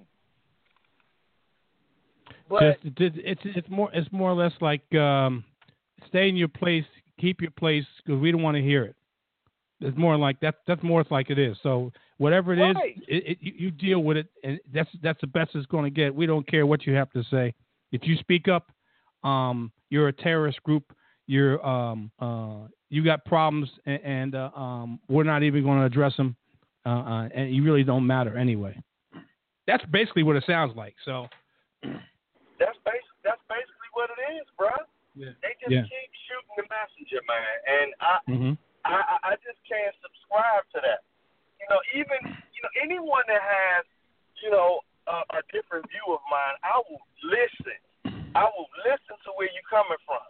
But Just it's it's it's more it's more or less like um, stay in your place, keep your place because we don't want to hear it. It's more like that. That's more like it is. So whatever it is, Right. it, it, you you deal with it, and that's that's the best it's going to get. We don't care what you have to say. If you speak up, um, you're a terrorist group. You're um, uh, you got problems, and, and uh, um, we're not even going to address them, uh, uh, and you really don't matter anyway. That's basically what it sounds like. So. that's bas- that's basically what it is, bro. Yeah. They just Yeah. keep shooting the messenger, man, and I, hmm I I- I just can't subscribe to that. You know, even you know anyone that has you know a, a different view of mine, I will listen. I will listen to where you're coming from.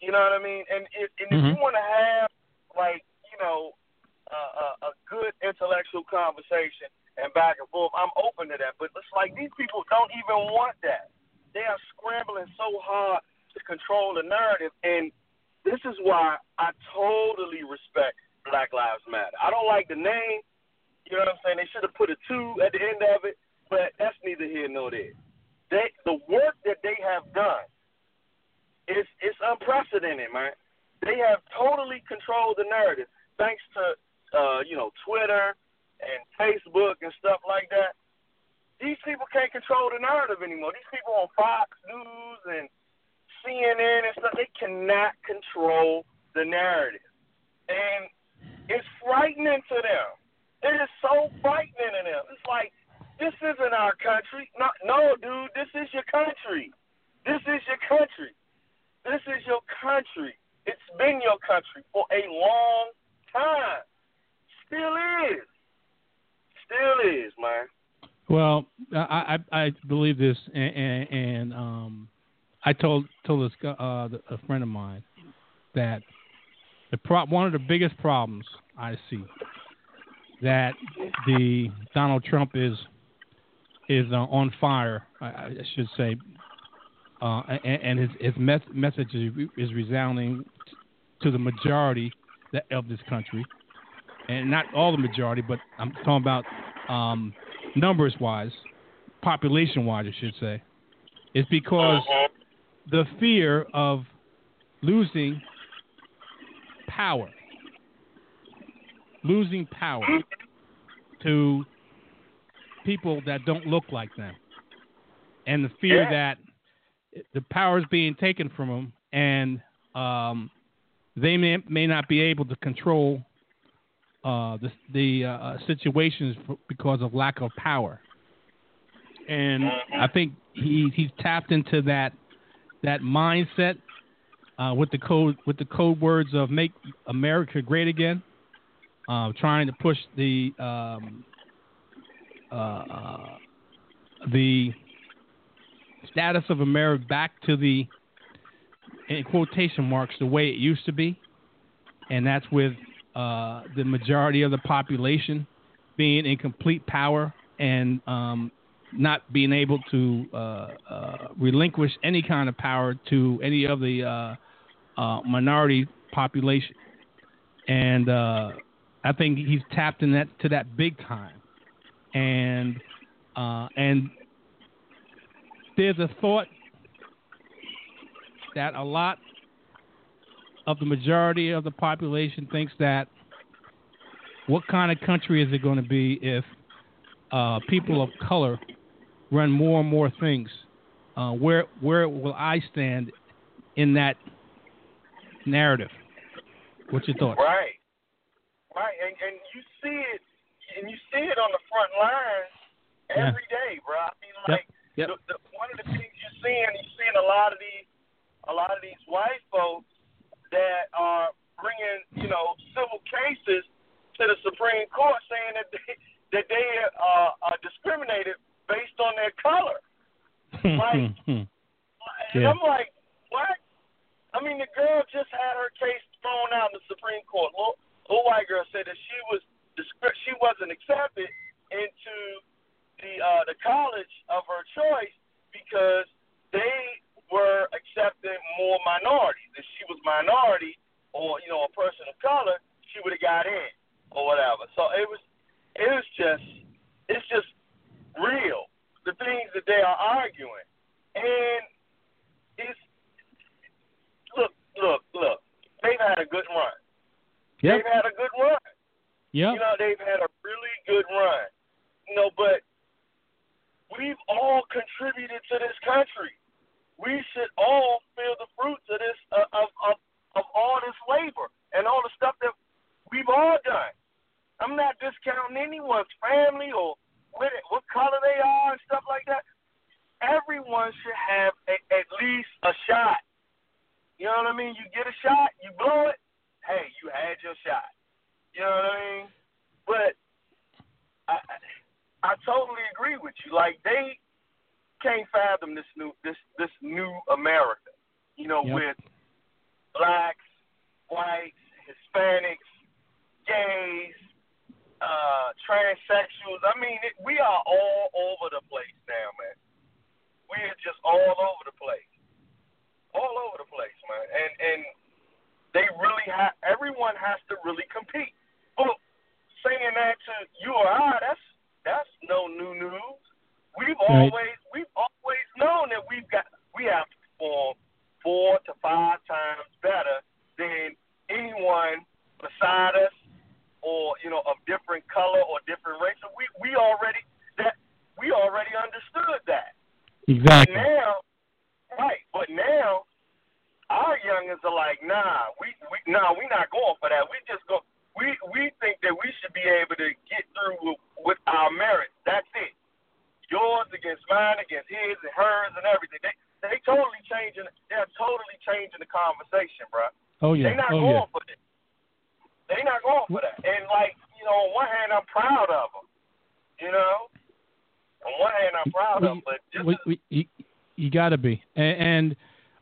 You know what I mean? And if and if you mm-hmm. want to have like you know a, a good intellectual conversation and back and forth, I'm open to that. But it's like these people don't even want that. They are scrambling so hard to control the narrative, and this is why I totally respect Black Lives Matter. I don't like the name. You know what I'm saying? They should have put a two at the end of it, but that's neither here nor there. They the work that they have done is it's unprecedented, man. They have totally controlled the narrative thanks to uh, you know Twitter and Facebook and stuff like that. These people can't control the narrative anymore. These people on Fox News and CNN and stuff, they cannot control the narrative. And it's frightening to them. It is so frightening to them. It's like, this isn't our country. No, no, dude, this is your country. This is your country. This is your country. It's been your country for a long time. Still is. Still is, man. Well, I, I I believe this, and, and, and um, I told told this uh, a friend of mine that the pro- one of the biggest problems I see that the Donald Trump is is uh, on fire. I, I should say, uh, and, and his his mes- message is, resounding to the majority of this country, and not all the majority, but I'm talking about um, numbers wise, population wise, I should say, is because the fear of losing power, losing power to people that don't look like them, and the fear Yeah. that the power is being taken from them, and um, they may, may not be able to control uh, the, the uh, situations because of lack of power. And I think he he's tapped into that that mindset uh, with the code with the code words of "Make America Great Again," uh, trying to push the um, the status of America back to the in quotation marks the way it used to be, and that's with uh, the majority of the population being in complete power and um, not being able to uh, uh, relinquish any kind of power to any of the uh, uh, minority population, and uh, I think he's tapped in that to that big time, and uh, and there's a thought that a lot of the majority of the population thinks that what kind of country is it going to be if uh, people of color run more and more things? Uh, where where will I stand in that narrative? What's your thoughts? Right, right, and and you see it, and you see it on the front lines Yeah. every day, bro. I mean, like yep. The, the, one of the things you're seeing, you're seeing a lot of these, a lot of these white folks that are bringing, you know, civil cases to the Supreme Court saying that they that they uh, are discriminated based on their color. Hmm, hmm, right. Hmm. And Yeah. I'm like, what? I mean, the girl just had her case thrown out in the Supreme Court. Little, little white girl said that she was she wasn't accepted into the uh, the college of her choice because they were accepting more minorities. If she was minority or you know a person of color, she would have got in or whatever. So it was it was just it's just real the things that they are arguing, and it's look look look they've had a good run. Yep. They've had a good run. Yep. You know, they've had a really good run. You know, but we've all contributed to this country. We should all feel the fruits of this uh, of of of all this labor and all the stuff that we've all done. I'm not discounting anyone's family or what what color they are and stuff like that. Everyone should have a, at least a shot. You know what I mean? You get a shot, you blow it. Hey, you had your shot. You know what I mean? But I I totally agree with you. Like they can't fathom this new this this new America. You know, Yep. with blacks, whites, Hispanics, gays, uh, transsexuals. I mean, it, we are all over the place now, man. We are just all over the place, all over the place, man. And and they really have. Everyone has to really compete. Well, saying that to you or I, that's that's no new news. We've Right. always we've always known that we've got we have to perform four to five times better than anyone beside us or you know of different color or different race. So we we already that we already understood that. Exactly. Now, right? But now our youngins are like, nah, we we nah, we not going for that. We just go. We we think that we should be able to get through with, with our merit. That's it. Yours against mine, against his and hers and everything. They they totally changing. They're totally changing the conversation, bro. Oh yeah. They not Oh going yeah. for that. They not going for that. And like you know, on one hand, I'm proud of them. You know, on one hand, I'm proud of them, but just we, we, you, you got to be. And, and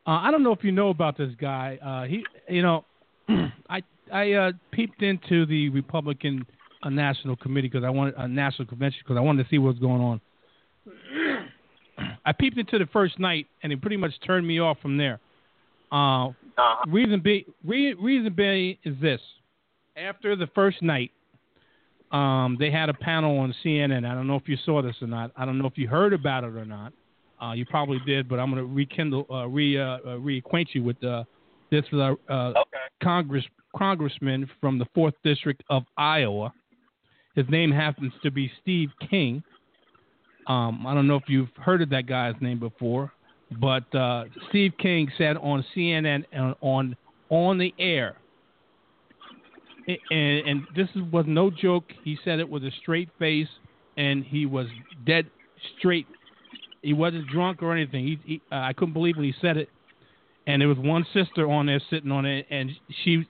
uh, I don't know if you know about this guy. Uh, he, you know, [CLEARS THROAT] I I uh, peeped into the Republican uh, National Committee because I wanted a national convention because I wanted to see what's going on. [CLEARS THROAT] I peeped into the first night and it pretty much turned me off from there. Uh, uh, reason be re, reason being is this: after the first night, um, they had a panel on CNN. I don't know if you saw this or not. I don't know if you heard about it or not. Uh, you probably did, but I'm going to rekindle, uh, re uh, uh, reacquaint you with uh, this uh, uh, okay. Congress congressman from the fourth district of Iowa. His name happens to be Steve King. Um, I don't know if you've heard of that guy's name before, but uh, Steve King said on CNN and on on the air, and, and this was no joke. He said it with a straight face, and he was dead straight. He wasn't drunk or anything. He, he uh, I couldn't believe when he said it. And there was one sister on there sitting on it, and she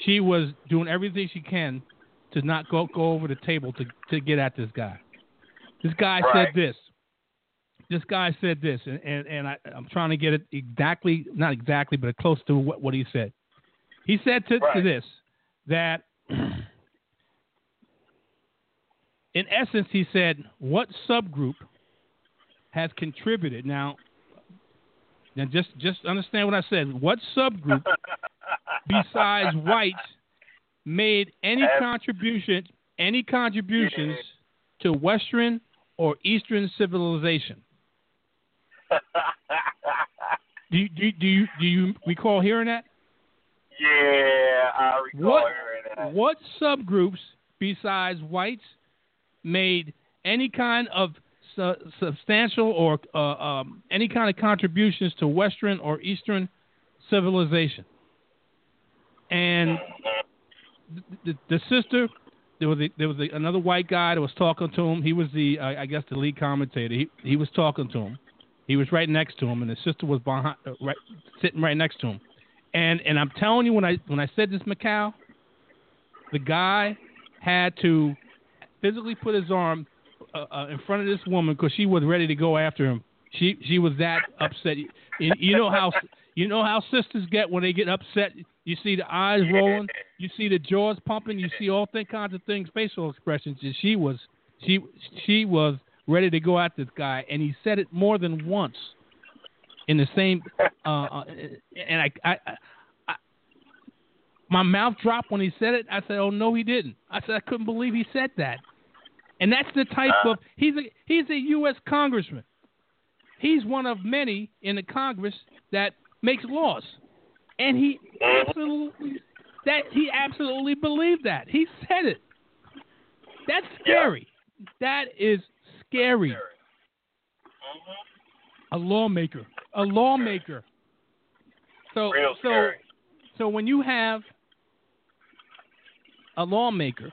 she was doing everything she can to not go go over the table to to get at this guy. This guy Right. said this. This guy said this, and and, and I, I'm trying to get it exactly, not exactly, but close to what, what he said. He said to, to this that [CLEARS THROAT] in essence, he said, what subgroup has contributed? Now, now just just understand what I said. What subgroup [LAUGHS] besides whites made any contribution any contributions to Western or Eastern civilization? [LAUGHS] Do you, do, you- do you do you recall hearing that? yeah, I recall What hearing that. what subgroups besides whites made any kind of su- substantial or uh, um, any kind of contributions to Western or Eastern civilization? And the, the, sister, there was a, there was a, another white guy that was talking to him. He was the uh, I guess the lead commentator. He he was talking to him. He was right next to him, and the sister was behind, uh, right, sitting right next to him. And and I'm telling you, when I when I said this, Macau, the guy had to physically put his arm uh, in front of this woman because she was ready to go after him. She she was that upset. You, you know how you know how sisters get when they get upset. You see the eyes rolling, you see the jaws pumping, you see all kinds of things, facial expressions. And she was she she was ready to go at this guy, and he said it more than once in the same. Uh, uh, and I, I, I, my mouth dropped when he said it. I said, "Oh no, he didn't." I said, "I couldn't believe he said that." And that's the type uh, of he's a he's a U.S. congressman. He's one of many in the Congress that makes laws, and he absolutely that he absolutely believed that he said it. That's scary. That is scary. Mm-hmm. A lawmaker, a lawmaker. So so so when you have a lawmaker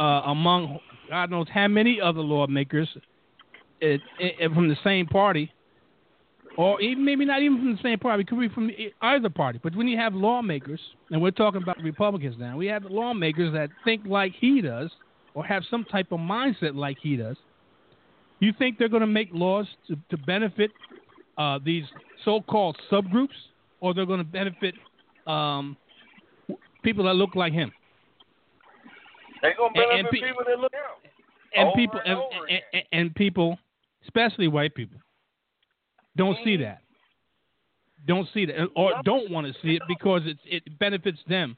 uh, among God knows how many other lawmakers it, it, from the same party, or even maybe not even from the same party, it could be from either party. But when you have lawmakers, and we're talking about Republicans now, we have lawmakers that think like he does, or have some type of mindset like he does. You think they're going to make laws to, to benefit uh, these so-called subgroups, or they're going to benefit um, people that look like him? They're gonna And- and benefit pe- people that look out. and people and and, and, and, and people, especially white people, don't see Mm-hmm. that. Don't see that, or don't want to see it because it's it benefits them,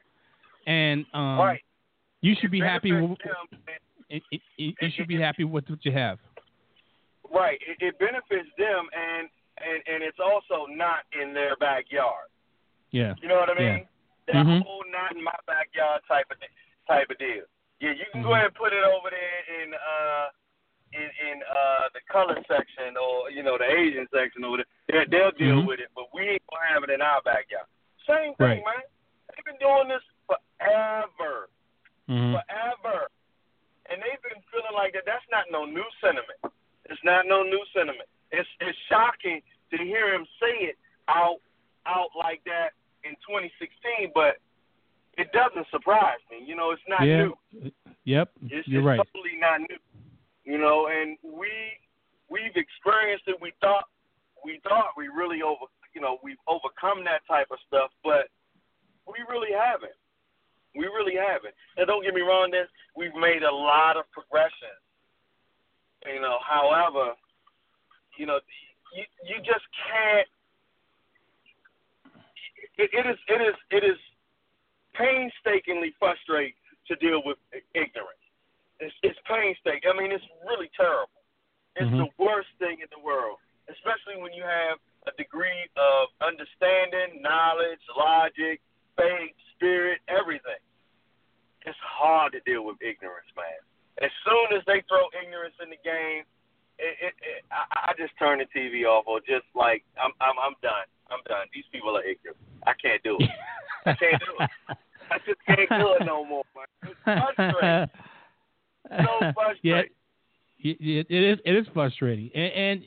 and um, right. you should It be happy. With, it, it, it, you should be happy with what you have. Right. It, it benefits them, and, and and it's also not in their backyard. Yeah. You know what I Yeah. mean? That Mhm. whole not in my backyard type of type of deal. Yeah, you can go Mhm. ahead and put it over there in uh in in uh the color section or you know the Asian section over there. They, they'll deal Mhm. with it, but we ain't gonna have it in our backyard. Same thing, Right. man. They've been doing this forever, Mhm. forever, and they've been feeling like that. That's not no new sentiment. It's not no new sentiment. It's it's shocking to hear him say it out out like that in 2016, but it doesn't surprise me. You know, it's not Yeah. new. Yep. It's, You're it's right. totally not new. You know, and we we've experienced it. We thought we thought we really over you know we've overcome that type of stuff, but we really haven't. We really haven't. And don't get me wrong, this we've made a lot of progression. You know, however, you know, you you just can't. It, it is it is it is painstakingly frustrating to deal with ignorance. It's, it's painstaking. I mean, it's really terrible. It's Mhm. the worst thing in the world, especially when you have a degree of understanding, knowledge, logic, faith, spirit, everything. It's hard to deal with ignorance, man. As soon as they throw ignorance in the game, it, it, it, I, I just turn the TV off or just like I'm, I'm, I'm done. I'm done. These people are ignorant. I can't do it. [LAUGHS] I can't do it. I just can't do it no more, man. It's frustrating. So [LAUGHS] frustrating. Yeah, y- it is. It is frustrating, and, and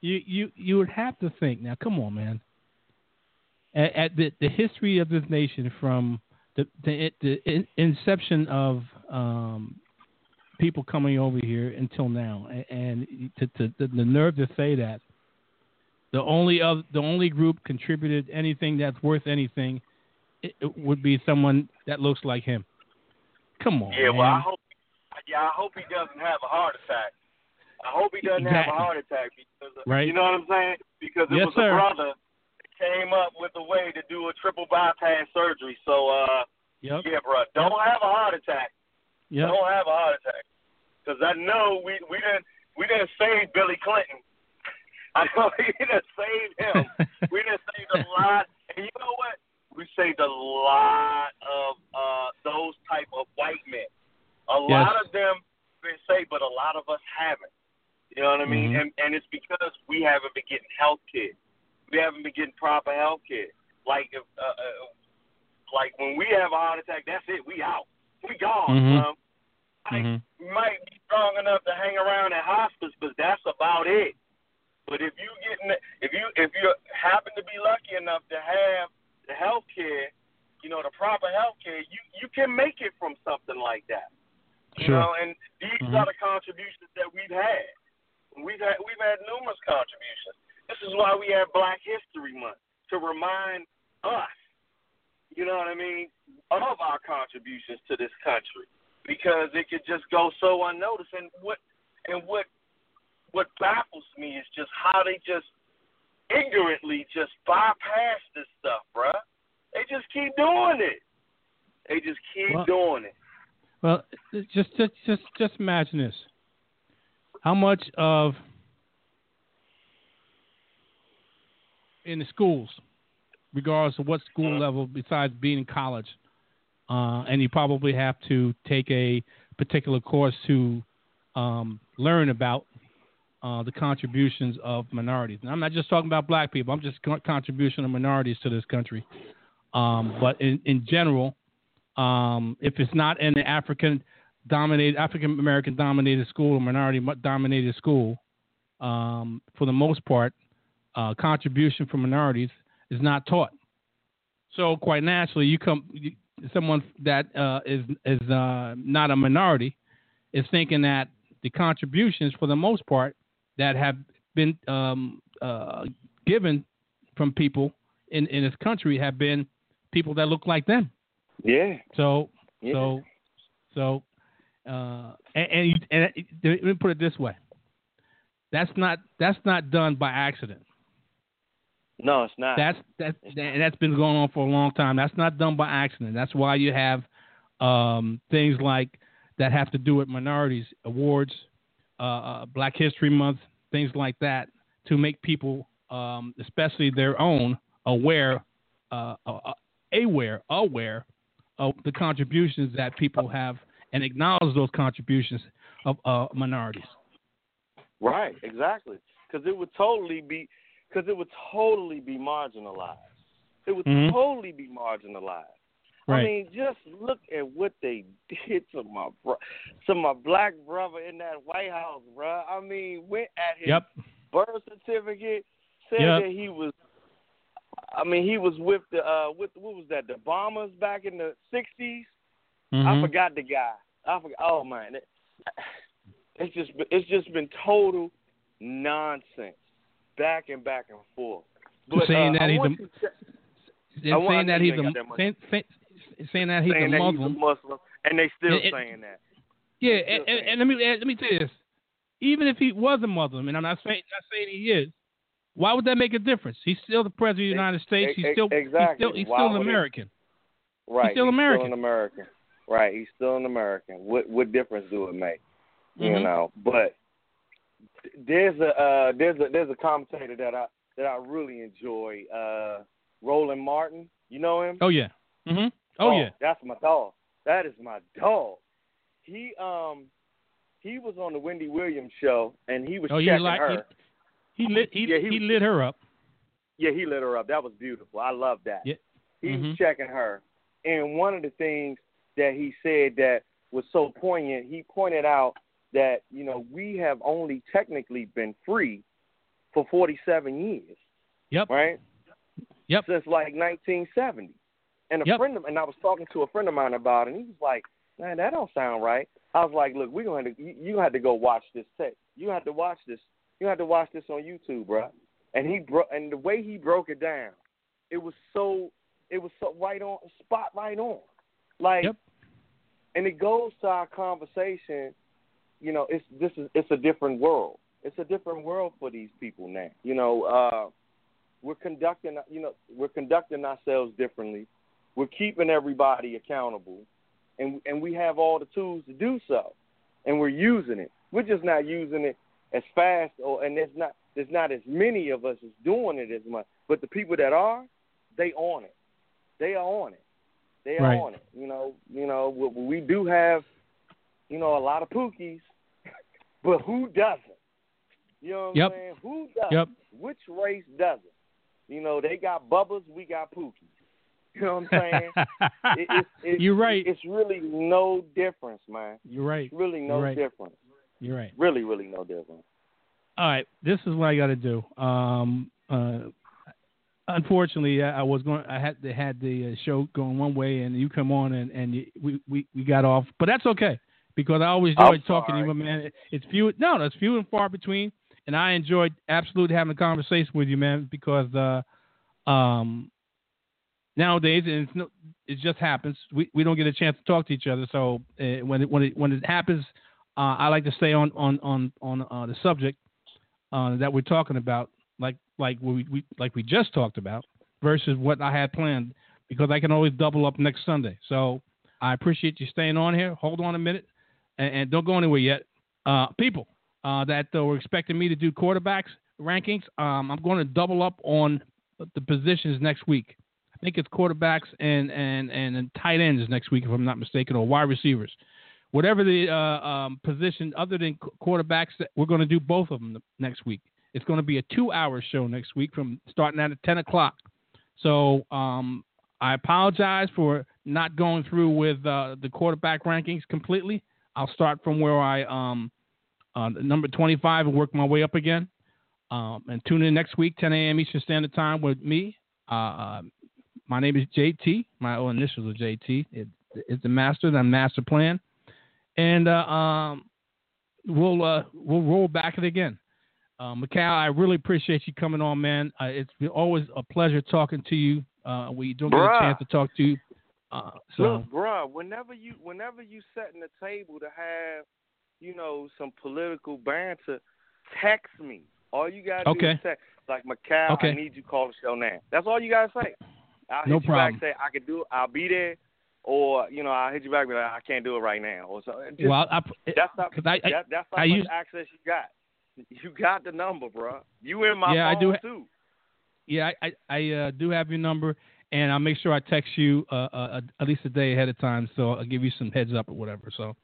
you you you would have to think now. Come on, man. At, at the the history of this nation from the the, the inception of um, people coming over here until now, a- and to, to, the, the nerve to say that the only of the only group contributed anything that's worth anything, it, it would be someone that looks like him. Come on, Yeah, man. well, I hope. Yeah, I hope he doesn't have a heart attack. I hope he doesn't have a heart attack because uh, Right. you know what I'm saying? Because it Yes, was sir. a brother that came up with a way to do a triple bypass surgery. So uh, Yep. yeah, bro, don't have a heart attack. Yep. Don't have a heart attack. Because I know we we didn't we didn't save Billy Clinton. [LAUGHS] I know [LAUGHS] we didn't save him. we didn't save a lot. And you know what? We saved a lot of uh those type of white men. A Yes. lot of them been saved, but a lot of us haven't. You know what I mean? Mhm. And and it's because we haven't been getting health care. We haven't been getting proper health care. Like if uh, uh, like when we have a heart attack, that's it. We out. We gone. Mhm. Um, like, Mhm. might be strong enough to hang around in hospice, but that's about it. But if you getting if you if you happen to be lucky enough to have the health care, you know, the proper health care, you you can make it from something like that. You Sure. know, and these Mhm. are the contributions that we've had. We've had we've had numerous contributions. This is why we have Black History Month to remind us, you know what I mean, of our contributions to this country because it could just go so unnoticed. And what and what what baffles me is just how they just ignorantly just bypass this stuff, bruh. They just keep doing it. They just keep Well- doing it. Well, just just just just imagine this. How much of in the schools, regardless of what school level, besides being in college, uh, and you probably have to take a particular course to um, learn about uh, the contributions of minorities. And I'm not just talking about black people. I'm just con- contribution of minorities to this country. Um, but in, in general, um, if it's not in the African dominated, African American dominated school or minority dominated school, um, for the most part, uh, contribution from minorities is not taught. So quite naturally, you come you, someone that uh, is is uh, not a minority is thinking that the contributions, for the most part, that have been um, uh, given from people in, in this country have been people that look like them. Yeah. So Yeah. so so uh, and and, you, and let me put it this way. That's not that's not done by accident. No, it's not. That's that and that's been going on for a long time. That's not done by accident. That's why you have um, things like that have to do with minorities awards, uh, uh, Black History Month, things like that, to make people, um, especially their own, aware, uh, uh, aware, aware of the contributions that people have, and acknowledge those contributions of uh, minorities. Right, exactly. Because it would totally be, because it would totally be marginalized. It would Mhm. totally be marginalized. I mean, just look at what they [LAUGHS] did to my bro, to my black brother in that White House, bro. I mean, went at his Yep. birth certificate, said Yep. that he was. I mean, he was with the uh, with what was that? The bombers back in the '60s. I Mhm. forgot the guy. I forgot. Oh man, it, it's just it's just been total nonsense, back and back and forth. But saying uh, that I he's you to- saying that he's a that saying, saying, that he's saying a that Muslim. he's a Muslim, and they still it- saying that. Yeah, and, and, saying and let me let me tell you this: even if he was a Muslim, and I'm not saying not saying he is, why would that make a difference? He's still the president of the United States. He's still exactly. he's still he's still an it- American. Right, still American. Still an American. Right, he's still an American. What what difference do it make? You Mhm. know, but there's a uh, there's a there's a commentator that I that I really enjoy, uh, Roland Martin. You know him? Oh yeah. Mhm. Oh, yeah. That's my dog. That is my dog. He um he was on the Wendy Williams show and he was Oh, he checking like her. he, he lit he, Yeah, he, he- lit her up. Yeah, he lit her up. That was beautiful. I love that. Yeah. He Mhm. was checking her. And one of the things that he said that was so poignant, he pointed out that, you know, we have only technically been free for 47 years, Yep. right? Yep. Since like 1970. And a Yep. friend of and I was talking to a friend of mine about it, and he was like, man, that don't sound right. I was like, look, we're going to, have to, you, you have to go watch this tape. You have to watch this. You have to watch this on YouTube, bro. And he bro- and the way he broke it down, it was so, it was so right on, spot right on. Like, Yep. and it goes to our conversation you know, it's this is it's a different world. It's a different world for these people now. You know, uh, we're conducting, you know, we're conducting ourselves differently. We're keeping everybody accountable, and and we have all the tools to do so, and we're using it. We're just not using it as fast, or and there's not there's not as many of us as doing it as much. But the people that are, they on it. They are on it. They are Right. on it. You know, you know, we, we do have, you know, a lot of pookies, [LAUGHS] but who doesn't? You know what Yep. I'm saying? Who doesn't? Yep. Which race doesn't? You know, they got bubbas, we got pookies. You know what I'm saying? it, it's, [LAUGHS] it's, You're right. It's really no difference, man. You're right. It's really no You're right. difference. You're right. Really, really no difference. All right, this is what I got to do. Um, uh, unfortunately, I I was going. I had they had the uh, show going one way, and you come on, and and you, we we we got off. But that's okay because I always I'm enjoyed talking to you, man. It's few. No, it's few and far between, and I enjoyed absolutely having a conversation with you, man. Because uh, um, nowadays, and it's no, it just happens. We we don't get a chance to talk to each other. So uh, when it when it when it happens, uh, I like to stay on on on on uh, the subject uh, that we're talking about, like like we, we like we just talked about, versus what I had planned, because I can always double up next Sunday. So I appreciate you staying on here. Hold on a minute, and, and don't go anywhere yet. Uh, people uh, that were expecting me to do quarterbacks rankings, um, I'm going to double up on the positions next week. I think it's quarterbacks and and and tight ends next week, if I'm not mistaken, or wide receivers whatever the uh, um, position other than quarterbacks, we're going to do both of them next week. It's going to be a two-hour show next week from starting at 10 o'clock. So um, I apologize for not going through with uh, the quarterback rankings completely. I'll start from where I um, uh, number 25 and work my way up again. Um, and tune in next week, 10 a.m. Eastern Standard Time with me. Uh, my name is JT. My own initials are JT. It, it's the master, the master plan and uh, um, we'll uh, we'll roll back it again. Uh, Mikhail, I really appreciate you coming on, man. Uh, it's been always a pleasure talking to you. Uh, we don't get a chance to talk to you. Uh, so Look, bruh, whenever you whenever you setting the table to have, you know, some political banter, text me. All you gotta do Okay. is text. Like Macau, Okay. I need you to call the show now. That's all you gotta say. I'll hit No you problem. back say I can do it, I'll be there or, you know, I'll hit you back and be like, I can't do it right now or so just, well, I, that's how, 'cause I- I- that, that's how I much use- access you got. You got the number, bruh. You in my Yeah, I do ha- too. yeah, I, I, I uh, do have your number, and I'll make sure I text you uh, uh, at least a day ahead of time, so I'll give you some heads up or whatever. So,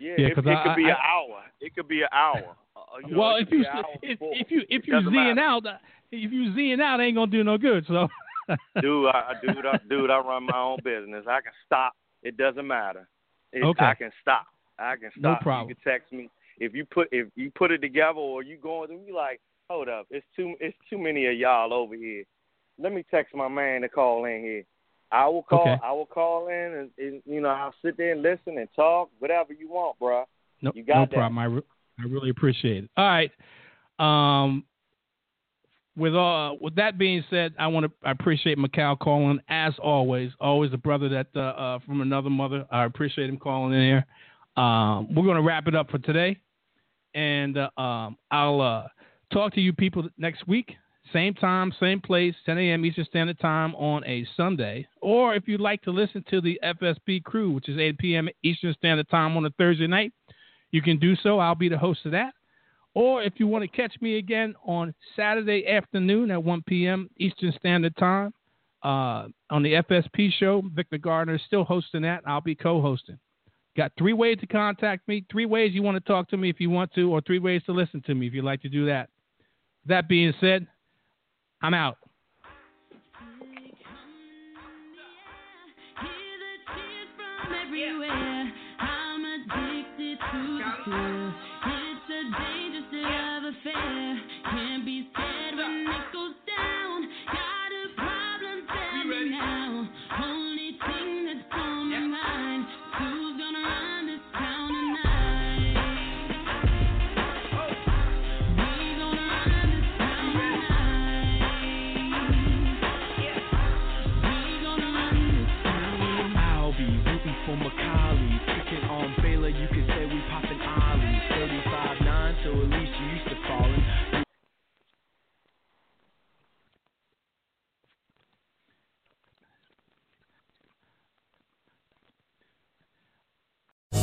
Yeah, Yeah, it, it I- could be I- an hour. It could be an hour. Uh, you know, well, if you be an hour if, if you if you zing out, uh, if you zing out, it ain't gonna do no good. So, dude, I, dude, I, dude, I run my own business. I can stop. It doesn't matter. It, Okay. I can stop. I can stop. No problem. You can text me if you put if you put it together or you going to be like, hold up, it's too it's too many of y'all over here. Let me text my man to call in here. I will call. Okay. I will call in and, and you know I'll sit there and listen and talk whatever you want, bruh. No, You got no that. problem. I, re- I really appreciate it. All right. Um, with uh, with that being said, I want to I appreciate Macau calling as always. Always a brother that uh, uh, from another mother. I appreciate him calling in here. Um, we're gonna wrap it up for today, and uh, um, I'll uh, talk to you people next week. Same time, same place, 10 a.m. Eastern Standard Time on a Sunday. Or if you'd like to listen to the FSB crew, which is 8 p.m. Eastern Standard Time on a Thursday night, you can do so. I'll be the host of that. Or if you want to catch me again on Saturday afternoon at 1 p.m. Eastern Standard Time uh, on the FSP show, Victor Gardner is still hosting that. I'll be co hosting. Got three ways to contact me, three ways you want to talk to me if you want to, or three ways to listen to me if you'd like to do that. That being said, I'm out. For Macaulay. Picking on Baylor, you can